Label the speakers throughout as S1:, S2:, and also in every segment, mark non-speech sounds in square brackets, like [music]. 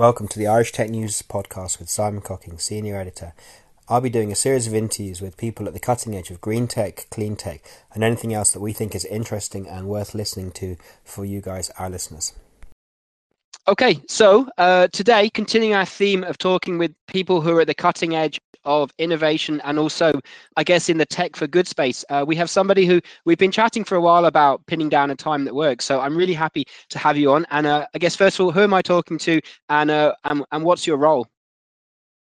S1: Welcome to the Irish Tech News podcast with Simon Cocking, Senior Editor. I'll be doing a series of interviews with people at the cutting edge of green tech, clean tech, and anything else that we think is interesting and worth listening to for you guys, our listeners.
S2: Okay, so uh, today, continuing our theme of talking with people who are at the cutting edge of innovation and also, I guess, in the tech for good space. Uh, we have somebody who we've been chatting for a while about pinning down a time that works. So I'm really happy to have you on. And uh, I guess, first of all, who am I talking to and, uh, and, and what's your role?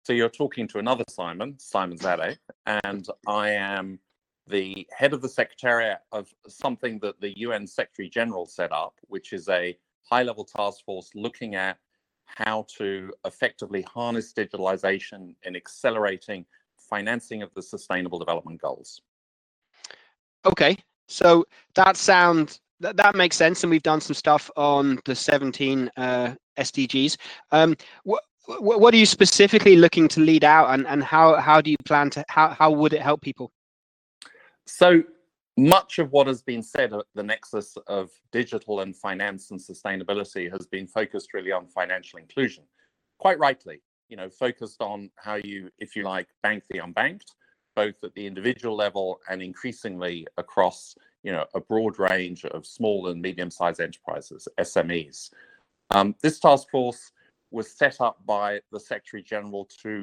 S3: So you're talking to another Simon, Simon Zadek, and I am the head of the secretariat of something that the UN Secretary General set up, which is a high level task force looking at how to effectively harness digitalization in accelerating financing of the sustainable development goals.
S2: Okay, so that sounds that, that makes sense, and we've done some stuff on the 17 uh, SDGs. Um, what what are you specifically looking to lead out, and, and how how do you plan to how how would it help people?
S3: So much of what has been said at the nexus of digital and finance and sustainability has been focused really on financial inclusion. Quite rightly you know focused on how you if you like bank the unbanked both at the individual level and increasingly across you know a broad range of small and medium sized enterprises smes um, this task force was set up by the secretary general to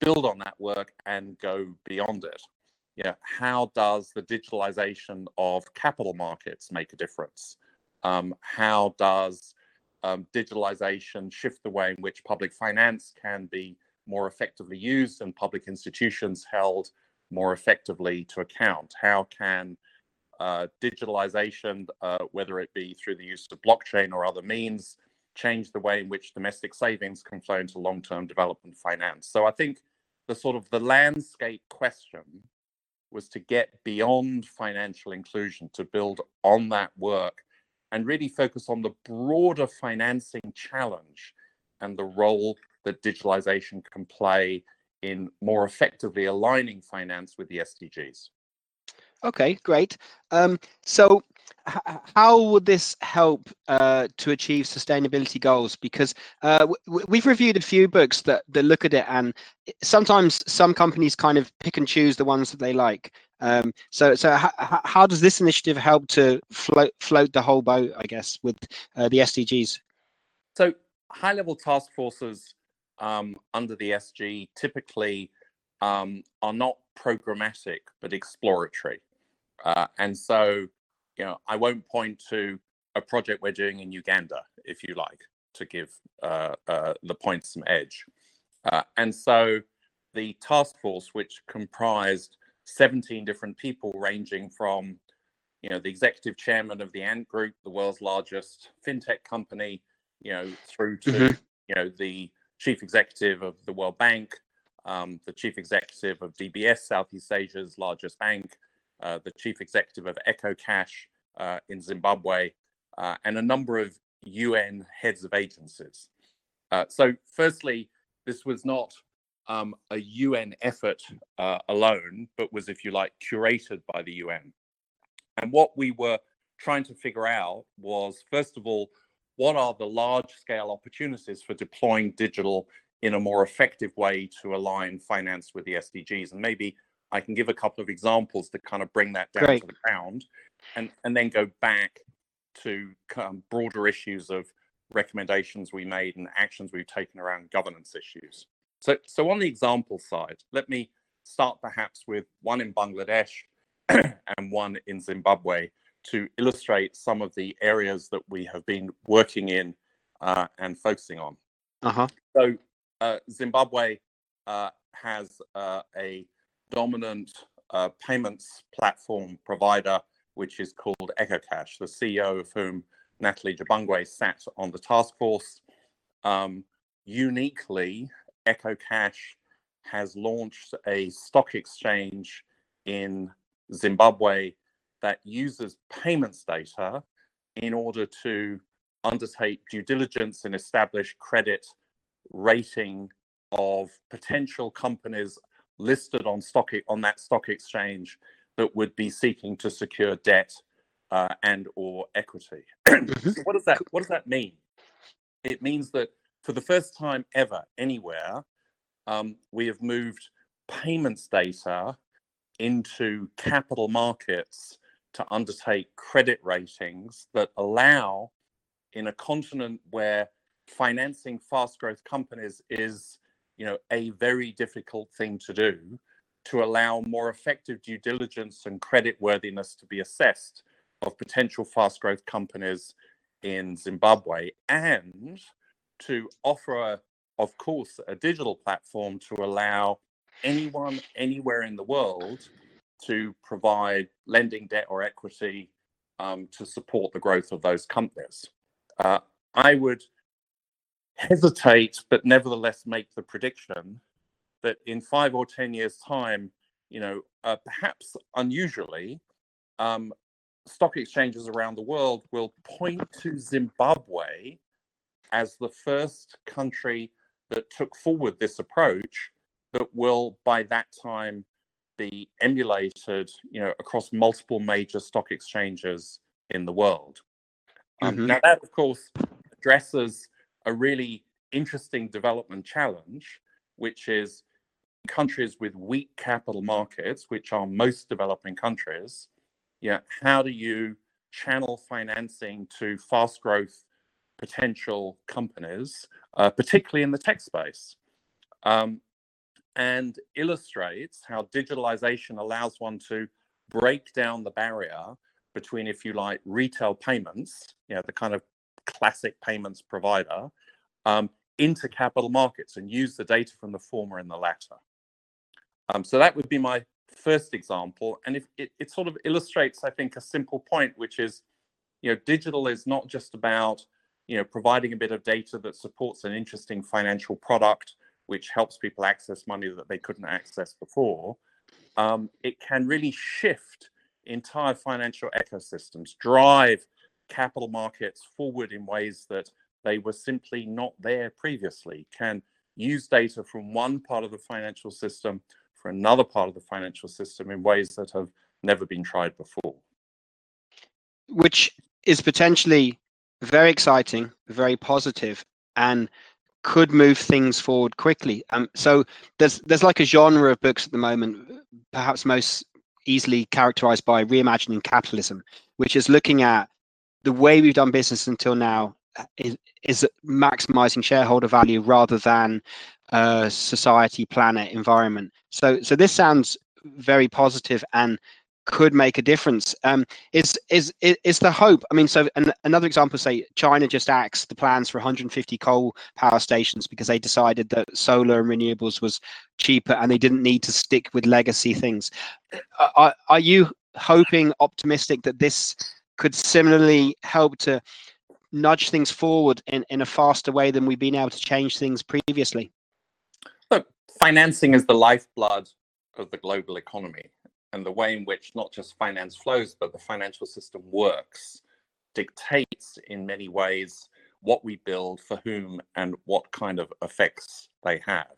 S3: build on that work and go beyond it you know, how does the digitalization of capital markets make a difference? Um, how does um, digitalization shift the way in which public finance can be more effectively used and public institutions held more effectively to account? How can uh, digitalization, uh, whether it be through the use of blockchain or other means, change the way in which domestic savings can flow into long-term development finance? So I think the sort of the landscape question was to get beyond financial inclusion, to build on that work and really focus on the broader financing challenge and the role that digitalization can play in more effectively aligning finance with the SDGs.
S2: Okay, great. Um, so how would this help uh, to achieve sustainability goals? Because uh, we've reviewed a few books that, that look at it, and sometimes some companies kind of pick and choose the ones that they like. Um, so, so how does this initiative help to float float the whole boat? I guess with uh, the SDGs.
S3: So, high-level task forces um, under the SG typically um, are not programmatic but exploratory, uh, and so you know, I won't point to a project we're doing in Uganda, if you like, to give uh, uh, the point some edge. Uh, and so the task force, which comprised 17 different people, ranging from, you know, the executive chairman of the Ant Group, the world's largest fintech company, you know, through to, mm-hmm. you know, the chief executive of the World Bank, um, the chief executive of DBS, Southeast Asia's largest bank, the chief executive of EcoCash uh, in Zimbabwe, uh, and a number of UN heads of agencies. Uh, so, firstly, this was not um, a UN effort uh, alone, but was, if you like, curated by the UN. And what we were trying to figure out was, first of all, what are the large scale opportunities for deploying digital in a more effective way to align finance with the SDGs? And maybe I can give a couple of examples to kind of bring that down Great. to the ground, and and then go back to um, broader issues of recommendations we made and actions we've taken around governance issues. So so on the example side, let me start perhaps with one in Bangladesh [clears throat] and one in Zimbabwe to illustrate some of the areas that we have been working in uh, and focusing on. Uh-huh. So uh, Zimbabwe uh, has uh, a dominant uh, payments platform provider, which is called EcoCash, the CEO of whom Natalie Jabangwe sat on the task force. Um, uniquely, EcoCash has launched a stock exchange in Zimbabwe that uses payments data in order to undertake due diligence and establish credit rating of potential companies listed on stock on that stock exchange that would be seeking to secure debt uh, and or equity. [clears throat] Mm-hmm. what does that what does that mean? It means that for the first time ever anywhere, um, we have moved payments data into capital markets to undertake credit ratings that allow, in a continent where financing fast growth companies is, you know, a very difficult thing to do, to allow more effective due diligence and credit worthiness to be assessed of potential fast growth companies in Zimbabwe and to offer, of course, a digital platform to allow anyone anywhere in the world to provide lending debt or equity um, to support the growth of those companies. Uh, I would hesitate, but nevertheless make the prediction that in five or 10 years' time, you know, uh, perhaps unusually, um, stock exchanges around the world will point to Zimbabwe as the first country that took forward this approach that will, by that time, be emulated, you know, across multiple major stock exchanges in the world. Um, mm-hmm. Now, that of course addresses a really interesting development challenge, which is countries with weak capital markets, which are most developing countries. Yeah, how do you channel financing to fast growth potential companies, uh, particularly in the tech space? Um, and illustrates how digitalization allows one to break down the barrier between, if you like, retail payments, you know, the kind of classic payments provider, um, into capital markets and use the data from the former and the latter. Um, so that would be my first example. And if it, it sort of illustrates, I think, a simple point, which is, you know, digital is not just about, you know, providing a bit of data that supports an interesting financial product which helps people access money that they couldn't access before, um, it can really shift entire financial ecosystems, drive capital markets forward in ways that they were simply not there previously, can use data from one part of the financial system for another part of the financial system in ways that have never been tried before.
S2: Which is potentially very exciting, very positive, and could move things forward quickly. Um, so there's there's like a genre of books at the moment, perhaps most easily characterized by reimagining capitalism, which is looking at the way we've done business until now uh, is, is maximizing shareholder value rather than uh, society, planet, environment. So so this sounds very positive and could make a difference. Um, is is is the hope? I mean, so an, another example, say China just axed the plans for 150 coal power stations because they decided that solar and renewables was cheaper and they didn't need to stick with legacy things. Uh, are, are you hoping, optimistic that this could similarly help to nudge things forward in, in a faster way than we've been able to change things previously?
S3: Look, financing is the lifeblood of the global economy and the way in which not just finance flows, but the financial system works dictates in many ways what we build for whom and what kind of effects they have.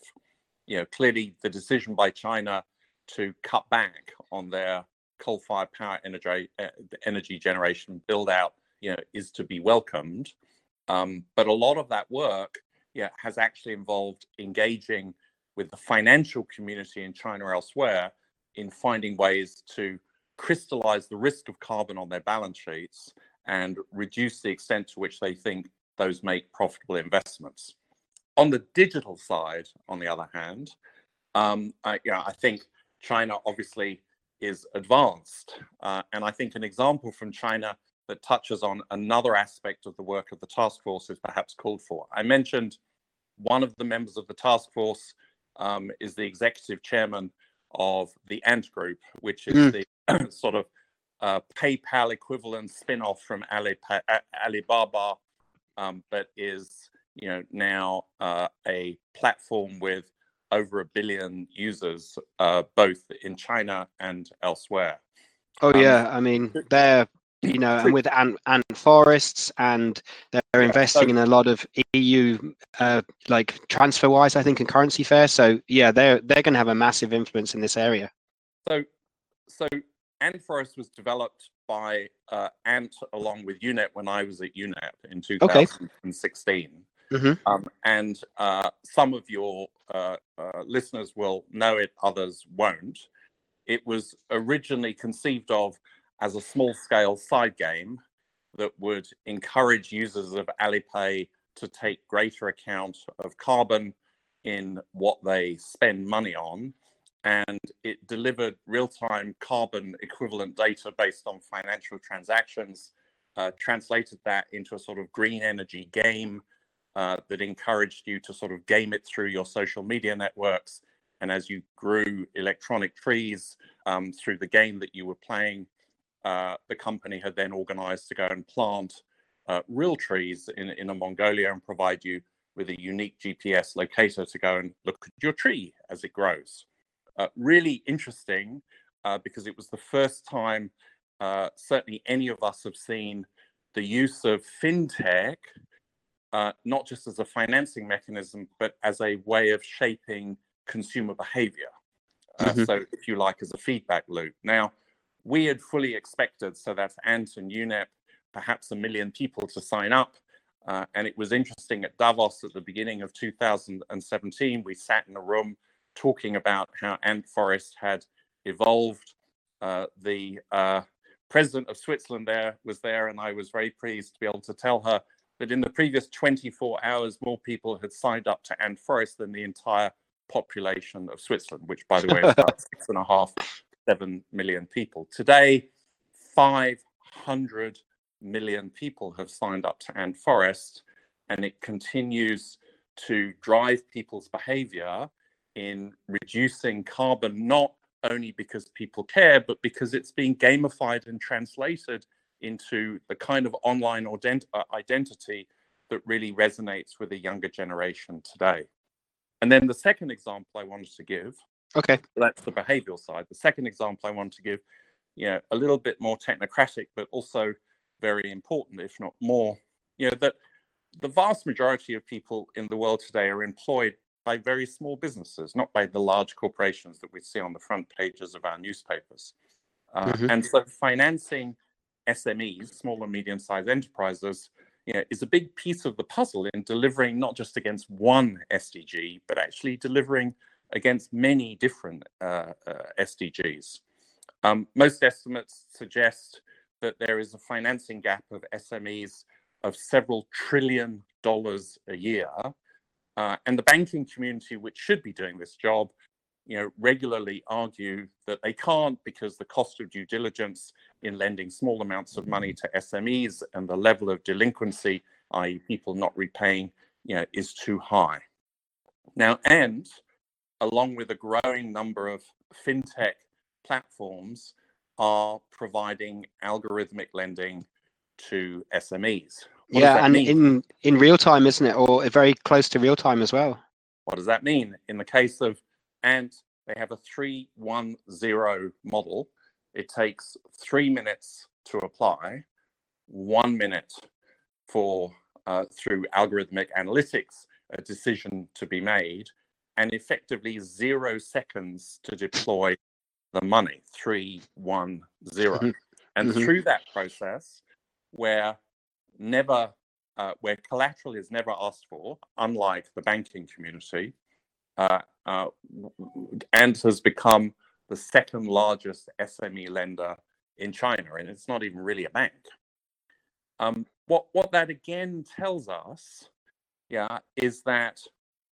S3: You know, clearly the decision by China to cut back on their coal-fired power energy, uh, energy generation build out, you know, is to be welcomed. Um, but a lot of that work, yeah, has actually involved engaging with the financial community in China or elsewhere in finding ways to crystallize the risk of carbon on their balance sheets and reduce the extent to which they think those make profitable investments. On the digital side, on the other hand, um, I, you know, I think China obviously is advanced. Uh, and I think an example from China that touches on another aspect of the work of the task force is perhaps called for. I mentioned one of the members of the task force um, is the executive chairman of the Ant Group, which is mm. the [clears throat] sort of uh, PayPal equivalent spin-off from Alibaba, um, but is you know now uh, a platform with over a billion users, uh, both in China and elsewhere.
S2: Oh um, yeah, I mean they're you know, and with ant, ant forests, and they're yeah, investing so, in a lot of EU, uh, like TransferWise, I think, and Currencyfair. So yeah, they're they're going to have a massive influence in this area.
S3: So, so Ant Forest was developed by uh, Ant along with UNEP when I was at UNEP in 2016. Okay. Mm-hmm. Um, and uh, some of your uh, uh, listeners will know it, others won't. It was originally conceived of as a small scale side game that would encourage users of Alipay to take greater account of carbon in what they spend money on. And it delivered real time carbon equivalent data based on financial transactions, uh, translated that into a sort of green energy game uh, that encouraged you to sort of game it through your social media networks. And as you grew electronic trees um, through the game that you were playing, uh, the company had then organized to go and plant uh, real trees in, in Mongolia and provide you with a unique GPS locator to go and look at your tree as it grows. Uh, really interesting uh, because it was the first time, uh, certainly any of us have seen the use of fintech, uh, not just as a financing mechanism, but as a way of shaping consumer behavior. Mm-hmm. So, if you like, as a feedback loop. Now, we had fully expected, so that's Ant and UNEP, perhaps a million people to sign up. Uh, and it was interesting at Davos at the beginning of 2017, we sat in a room talking about how Ant Forest had evolved. Uh, the uh, president of Switzerland there was there, and I was very pleased to be able to tell her that in the previous 24 hours, more people had signed up to Ant Forest than the entire population of Switzerland, which, by the way, is [laughs] about six and a half 7 million people. Today, 500 million people have signed up to Ant Forest, and it continues to drive people's behavior in reducing carbon, not only because people care, but because it's being gamified and translated into the kind of online uh, identity that really resonates with the younger generation today. And then the second example I wanted to give
S2: Okay.
S3: That's the behavioral side. The second example I wanted to give, you know, a little bit more technocratic, but also very important, if not more, you know, that the vast majority of people in the world today are employed by very small businesses, not by the large corporations that we see on the front pages of our newspapers. Uh, mm-hmm. And so financing SMEs, small and medium sized enterprises, you know, is a big piece of the puzzle in delivering not just against one SDG, but actually delivering against many different uh, uh, SDGs. Um, most estimates suggest that there is a financing gap of SMEs of several trillion dollars a year. Uh, and the banking community, which should be doing this job, you know, regularly argue that they can't because the cost of due diligence in lending small amounts of money to SMEs Ant the level of delinquency, i.e., people not repaying, you know, is too high. Now, and along with a growing number of fintech platforms, are providing algorithmic lending to SMEs.
S2: What yeah, and mean? in in real time, isn't it, or very close to real time as well?
S3: What does that mean? In the case of Ant, they have a three one zero model. It takes three minutes to apply, one minute for uh, through algorithmic analytics a decision to be made, and effectively zero seconds to deploy the money 310 mm-hmm. and mm-hmm. through that process where never uh, where collateral is never asked for unlike the banking community uh, uh, and has become the second largest sme lender in china and it's not even really a bank um, what what that again tells us yeah is that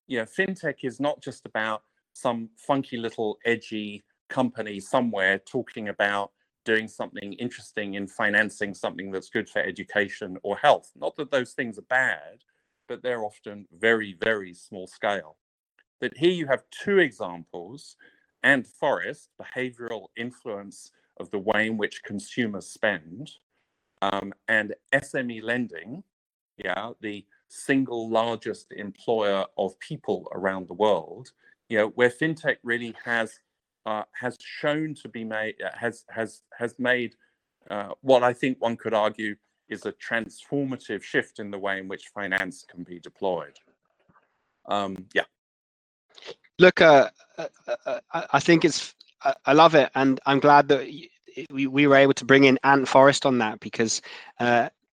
S3: you know, fintech is not just about some funky little edgy company somewhere talking about doing something interesting in financing something that's good for education or health. Not that those things are bad, but they're often very, very small scale. But here you have two examples Ant Forest, behavioral influence of the way in which consumers spend, um, and SME lending, yeah, the single largest employer of people around the world, you know, where fintech really has uh, has shown to be made uh, has has has made uh, what I think one could argue is a transformative shift in the way in which finance can be deployed. Um, yeah.
S2: Look, uh, uh, uh I think it's I love it, and I'm glad that we, we were able to bring in Ant Forest on that because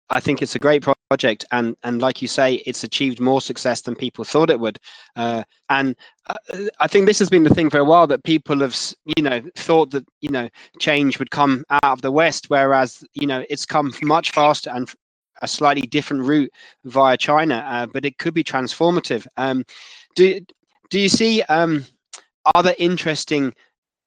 S2: I think it's a great project, and and like you say, it's achieved more success than people thought it would. Uh, and uh, I think this has been the thing for a while that people have, you know, thought that you know change would come out of the West, whereas you know it's come much faster and a slightly different route via China, uh, but it could be transformative. Um, do do you see um, other interesting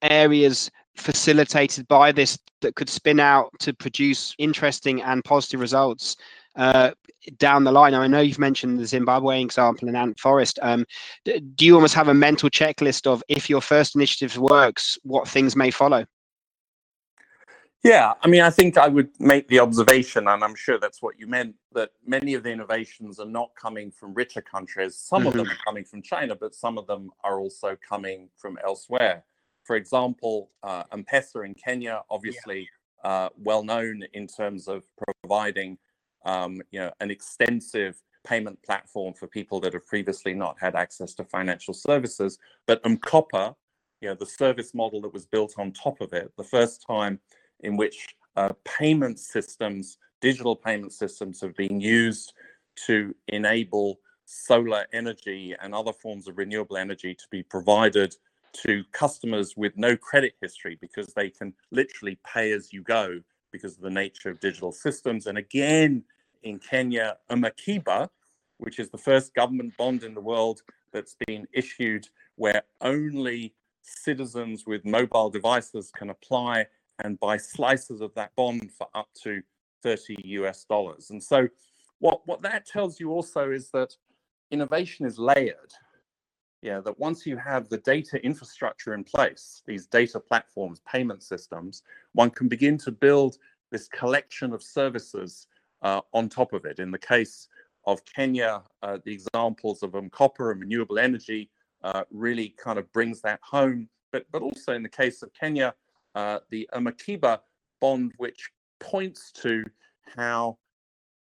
S2: areas facilitated by this that could spin out to produce interesting and positive results uh, down the line. I know you've mentioned the Zimbabwe example in Ant Forest. Um, do you almost have a mental checklist of if your first initiative works, what things may follow?
S3: Yeah, I mean, I think I would make the observation, and I'm sure that's what you meant, that many of the innovations are not coming from richer countries. Some mm-hmm. of them mm-hmm. are coming from China, but some of them are also coming from elsewhere. For example, uh, M-Pesa in Kenya, obviously yeah. uh, well known in terms of providing, um, you know, an extensive payment platform for people that have previously not had access to financial services. But M-Kopa, you know, the service model that was built on top of it, the first time in which uh, payment systems, digital payment systems, have been used to enable solar energy and other forms of renewable energy to be provided to customers with no credit history because they can literally pay as you go because of the nature of digital systems. And again, in Kenya, M-Akiba, which is the first government bond in the world that's been issued where only citizens with mobile devices can apply and buy slices of that bond for up to 30 US dollars. And so what, what that tells you also is that innovation is layered yeah, that once you have the data infrastructure in place, these data platforms, payment systems, one can begin to build this collection of services uh, on top of it. In the case of Kenya, uh, the examples of um, copper and renewable energy uh, really kind of brings that home. But, but also in the case of Kenya, uh, the M-Akiba bond, which points to how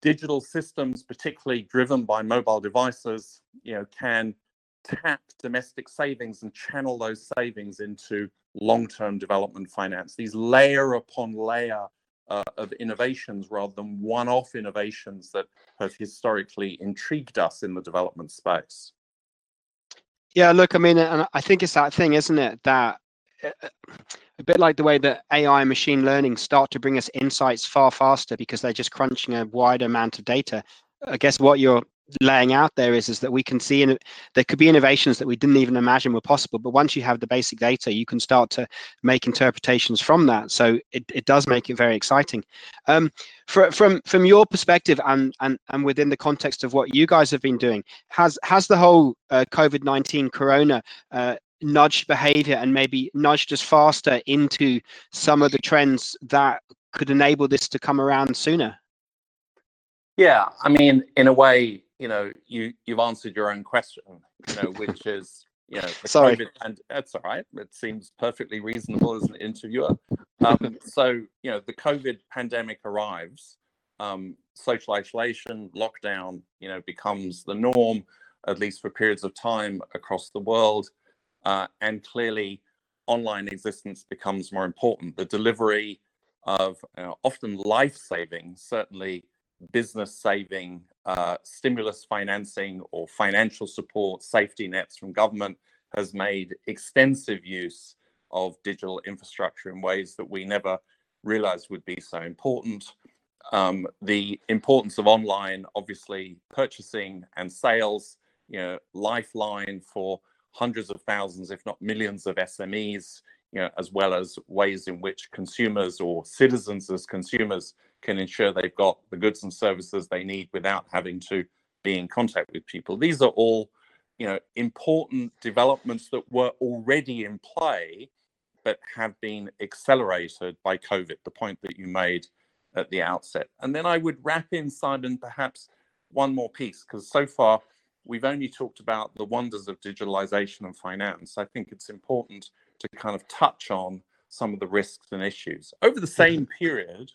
S3: digital systems, particularly driven by mobile devices, you know, can tap domestic savings and channel those savings into long-term development finance. These layer upon layer uh, of innovations rather than one-off innovations that have historically intrigued us in the development space.
S2: Yeah, look, I mean, and I think it's that thing, isn't it, that a bit like the way that AI and machine learning start to bring us insights far faster because they're just crunching a wider amount of data. I guess what you're laying out there is is that we can see in there could be innovations that we didn't even imagine were possible but once you have the basic data you can start to make interpretations from that so it, it does make it very exciting um, for, from from your perspective and, and and within the context of what you guys have been doing has has the whole uh, covid-19 corona uh, nudged behavior and maybe nudged us faster into some of the trends that could enable this to come around sooner
S3: yeah i mean in a way you know, you you've answered your own question, you know, [laughs] which is you know,
S2: sorry, COVID,
S3: and that's all right. It seems perfectly reasonable as an interviewer. Um, [laughs] so you know, the COVID pandemic arrives, um, social isolation, lockdown, you know, becomes the norm, at least for periods of time across the world, uh, and clearly, online existence becomes more important. The delivery of often life saving, certainly business saving uh, stimulus financing or financial support, safety nets from government has made extensive use of digital infrastructure in ways that we never realized would be so important. Um, the importance of online, obviously, purchasing and sales, you know, lifeline for hundreds of thousands, if not millions of SMEs, you know, as well as ways in which consumers or citizens as consumers can ensure they've got the goods and services they need without having to be in contact with people. These are all, you know, important developments that were already in play, but have been accelerated by COVID, the point that you made at the outset. And then I would wrap inside and perhaps one more piece, because so far we've only talked about the wonders of digitalization and finance. I think it's important to kind of touch on some of the risks and issues. Over the same period,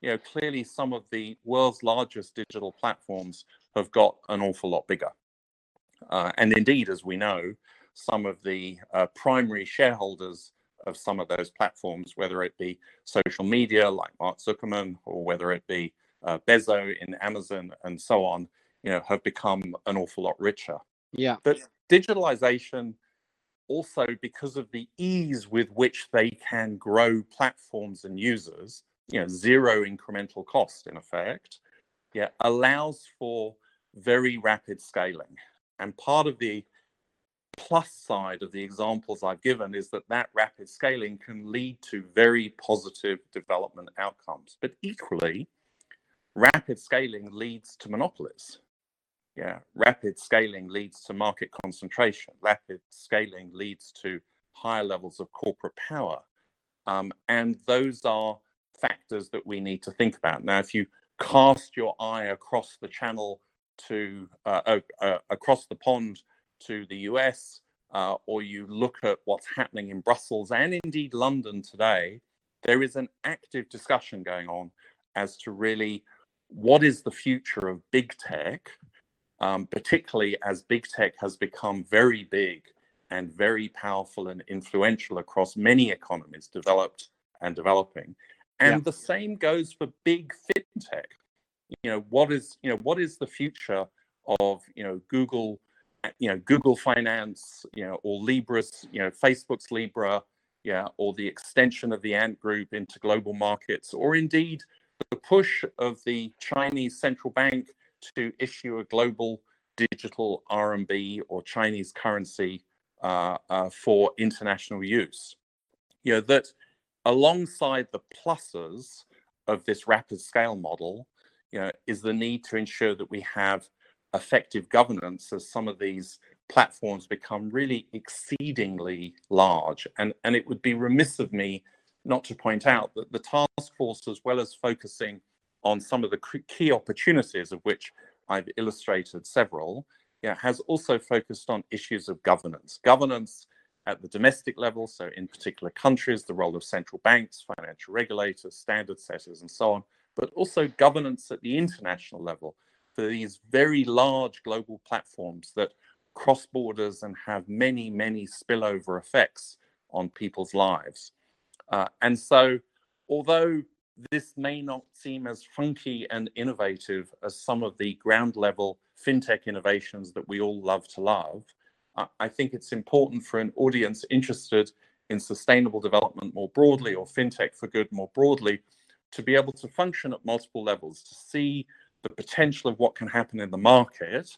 S3: you know, clearly some of the world's largest digital platforms have got an awful lot bigger. Uh, and indeed, as we know, some of the uh, primary shareholders of some of those platforms, whether it be social media like Mark Zuckerman or whether it be uh, Bezos in Amazon and so on, you know, have become an awful lot richer.
S2: Yeah.
S3: But digitalization also because of the ease with which they can grow platforms and users, you know, zero incremental cost in effect, yeah, allows for very rapid scaling. And part of the plus side of the examples I've given is that that rapid scaling can lead to very positive development outcomes. But equally, rapid scaling leads to monopolies. Yeah, rapid scaling leads to market concentration. Rapid scaling leads to higher levels of corporate power. Um, and those are factors that we need to think about. Now, if you cast your eye across the channel to uh, uh, across the pond to the US, uh, or you look at what's happening in Brussels and indeed London today, there is an active discussion going on as to really what is the future of big tech, um, particularly as big tech has become very big and very powerful and influential across many economies, developed and developing. And yeah. the same goes for big fintech. You know, what is you know what is the future of you know Google, you know Google Finance, you know, or Libra's, you know, Facebook's Libra, yeah, or the extension of the Ant Group into global markets, or indeed the push of the Chinese central bank to issue a global digital RMB or Chinese currency uh, uh, for international use. You know that alongside the pluses of this rapid scale model, you know, is the need to ensure that we have effective governance as some of these platforms become really exceedingly large. And, and it would be remiss of me not to point out that the task force, as well as focusing on some of the key opportunities of which I've illustrated several, yeah, has also focused on issues of governance. Governance at the domestic level, so in particular countries, the role of central banks, financial regulators, standard setters, and so on, but also governance at the international level for these very large global platforms that cross borders and have many, many spillover effects on people's lives. Uh, and so, although this may not seem as funky and innovative as some of the ground level fintech innovations that we all love to love, I think it's important for an audience interested in sustainable development more broadly or fintech for good more broadly to be able to function at multiple levels, to see the potential of what can happen in the market,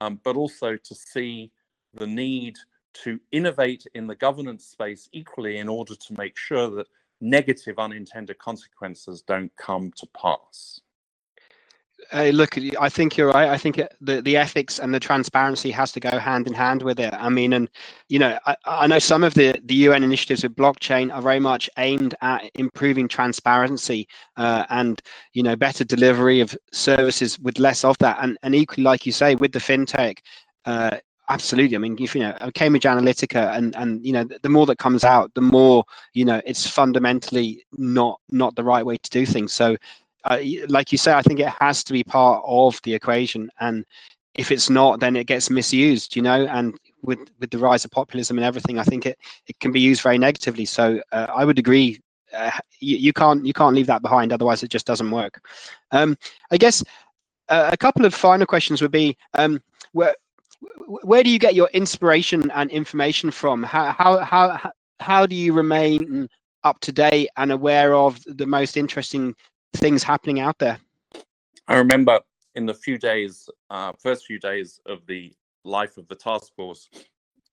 S3: um, but also to see the need to innovate in the governance space equally in order to make sure that negative unintended consequences don't come to pass.
S2: Look, I think you're right. I think the, the ethics and the transparency has to go hand in hand with it. I mean, and you know, I, I know some of the, the UN initiatives with blockchain are very much aimed at improving transparency uh, and you know better delivery of services with less of that. And and equally, like you say, with the fintech, uh, absolutely. I mean you know cambridge analytica and and you know the more that comes out the more you know it's fundamentally not not the right way to do things. So uh, like you say i think it has to be part of the equation. And if it's not then it gets misused you know and with with the rise of populism and everything i think it it can be used very negatively. So uh, i would agree uh, you, you, can't you can't leave that behind. Otherwise it just doesn't work. Um, i guess uh, a couple of final questions would be um, where where do you get your inspiration and information from? How how how how do you remain up to date and aware of the most interesting things happening out there?
S3: I remember in the few days, uh, first few days of the life of the task force,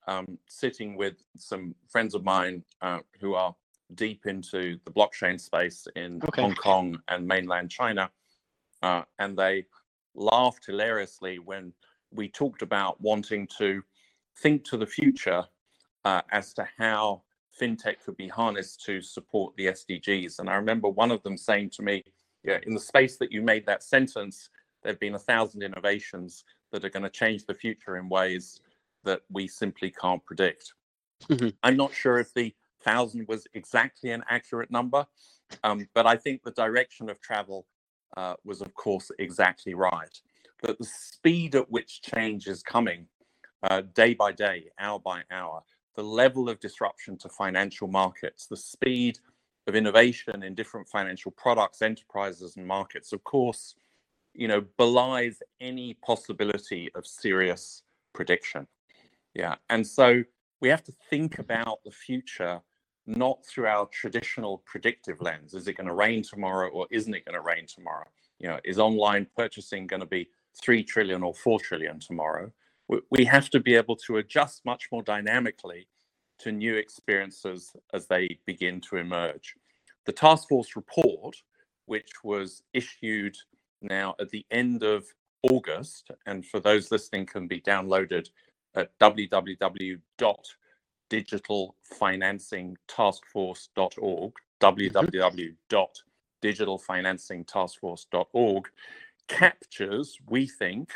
S3: um, sitting with some friends of mine uh, who are deep into the blockchain space in okay. Hong Kong and mainland China, uh, and they laughed hilariously when we talked about wanting to think to the future uh, as to how fintech could be harnessed to support the SDGs. And I remember one of them saying to me, yeah, in the space that you made that sentence, there have been a thousand innovations that are going to change the future in ways that we simply can't predict. Mm-hmm. I'm not sure if the thousand was exactly an accurate number, um, but I think the direction of travel uh, was, of course, exactly right that the speed at which change is coming uh, day by day, hour by hour, the level of disruption to financial markets, the speed of innovation in different financial products, enterprises, and markets, of course, you know, belies any possibility of serious prediction. Yeah. And so we have to think about the future not through our traditional predictive lens. Is it going to rain tomorrow or isn't it going to rain tomorrow? You know, is online purchasing going to be 3 trillion or 4 trillion tomorrow? We have to be able to adjust much more dynamically to new experiences as they begin to emerge. The task force report, which was issued now at the end of August, and for those listening, can be downloaded at www.digitalfinancingtaskforce.org, mm-hmm. www.digitalfinancingtaskforce.org, captures, we think,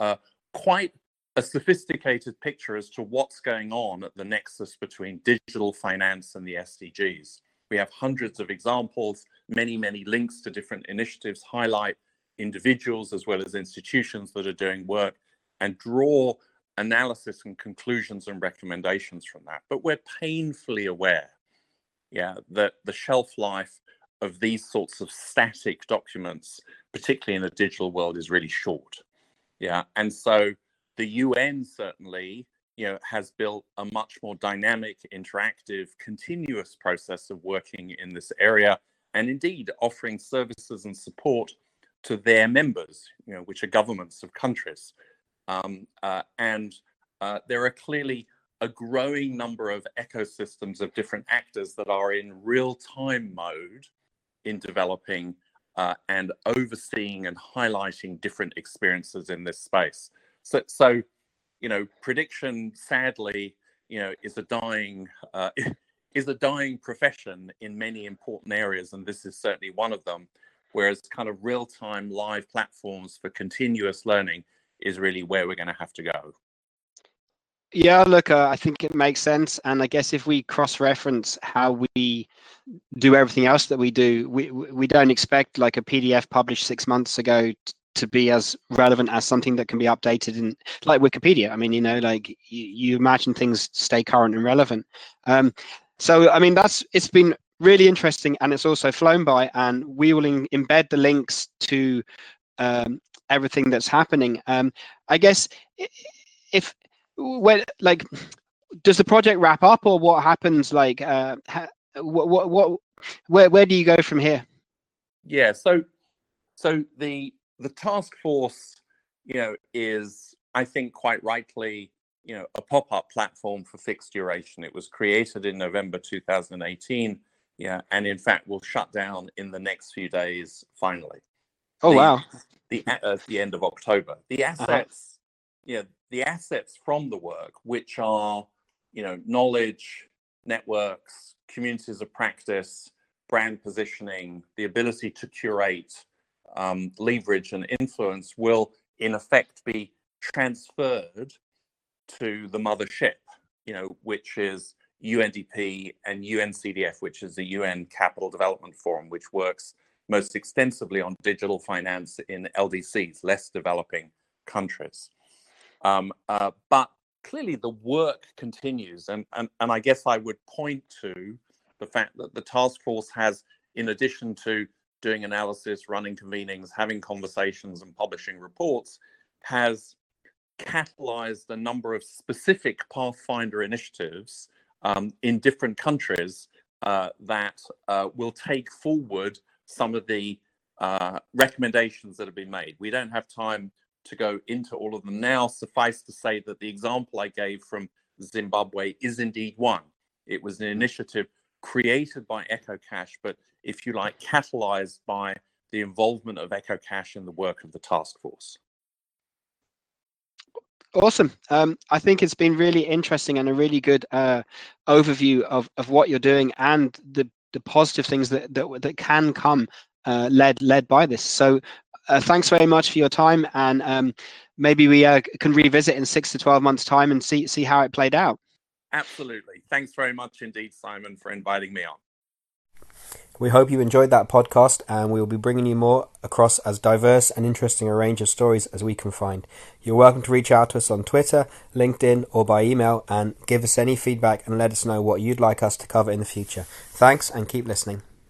S3: uh, quite a sophisticated picture as to what's going on at the nexus between digital finance and the SDGs. We have hundreds of examples, many, many links to different initiatives, highlight individuals as well as institutions that are doing work, and draw analysis and conclusions and recommendations from that. But we're painfully aware, yeah, that the shelf life of these sorts of static documents, particularly in a digital world, is really short. Yeah. And so the UN certainly you know, has built a much more dynamic, interactive, continuous process of working in this area, and indeed offering services and support to their members, you know, which are governments of countries. Um, uh, and uh, there are clearly a growing number of ecosystems of different actors that are in real-time mode in developing uh, and overseeing and highlighting different experiences in this space. So, so you know, prediction, sadly, you know, is a dying uh, [laughs] is a dying profession in many important areas, and this is certainly one of them. Whereas, kind of real time live platforms for continuous learning is really where we're going to have to go.
S2: Yeah, look, uh, I think it makes sense, and I guess if we cross-reference how we do everything else that we do, we we don't expect like a PDF published six months ago to be as relevant as something that can be updated in like Wikipedia. I mean, you know, like you, you imagine things stay current and relevant. Um, so, I mean, that's it's been really interesting, and it's also flown by. And we will in, embed the links to um, everything that's happening. Um, I guess if when like does the project wrap up or what happens like uh ha, what, what what where where do you go from here
S3: yeah so so the the task force, you know, is I think quite rightly, you know, a pop-up platform for fixed duration. It was created in November 2018, yeah, and in fact will shut down in the next few days. Finally.
S2: Oh
S3: the,
S2: wow!
S3: The at uh, the end of October, the uh-huh. assets, uh-huh. yeah, the assets from the work, which are, you know, knowledge, networks, communities of practice, brand positioning, the ability to curate, um, leverage and influence will in effect be transferred to the mothership, you know, which is UNDP and UNCDF, which is the UN Capital Development Forum, which works most extensively on digital finance in LDCs, less developing countries. Um, uh, but clearly the work continues. And, and, and I guess I would point to the fact that the task force has, in addition to doing analysis, running convenings, having conversations, and publishing reports has catalyzed a number of specific Pathfinder initiatives um, in different countries uh, that uh, will take forward some of the uh, recommendations that have been made. We don't have time to go into all of them now. Suffice to say that the example I gave from Zimbabwe is indeed one. It was an initiative created by EcoCash, but if you like, catalyzed by the involvement of EcoCash in the work of the task force.
S2: Awesome. Um, I think it's been really interesting and a really good uh, overview of, of what you're doing and the, the positive things that, that, that can come uh, led led by this. So uh, thanks very much for your time and um, maybe we uh, can revisit in six to 12 months time and see see how it played out.
S3: Absolutely. Thanks very much indeed, Simon, for inviting me on.
S2: We hope you enjoyed that podcast, and we will be bringing you more across as diverse and interesting a range of stories as we can find. You're welcome to reach out to us on Twitter, LinkedIn, or by email and give us any feedback and let us know what you'd like us to cover in the future. Thanks and keep listening.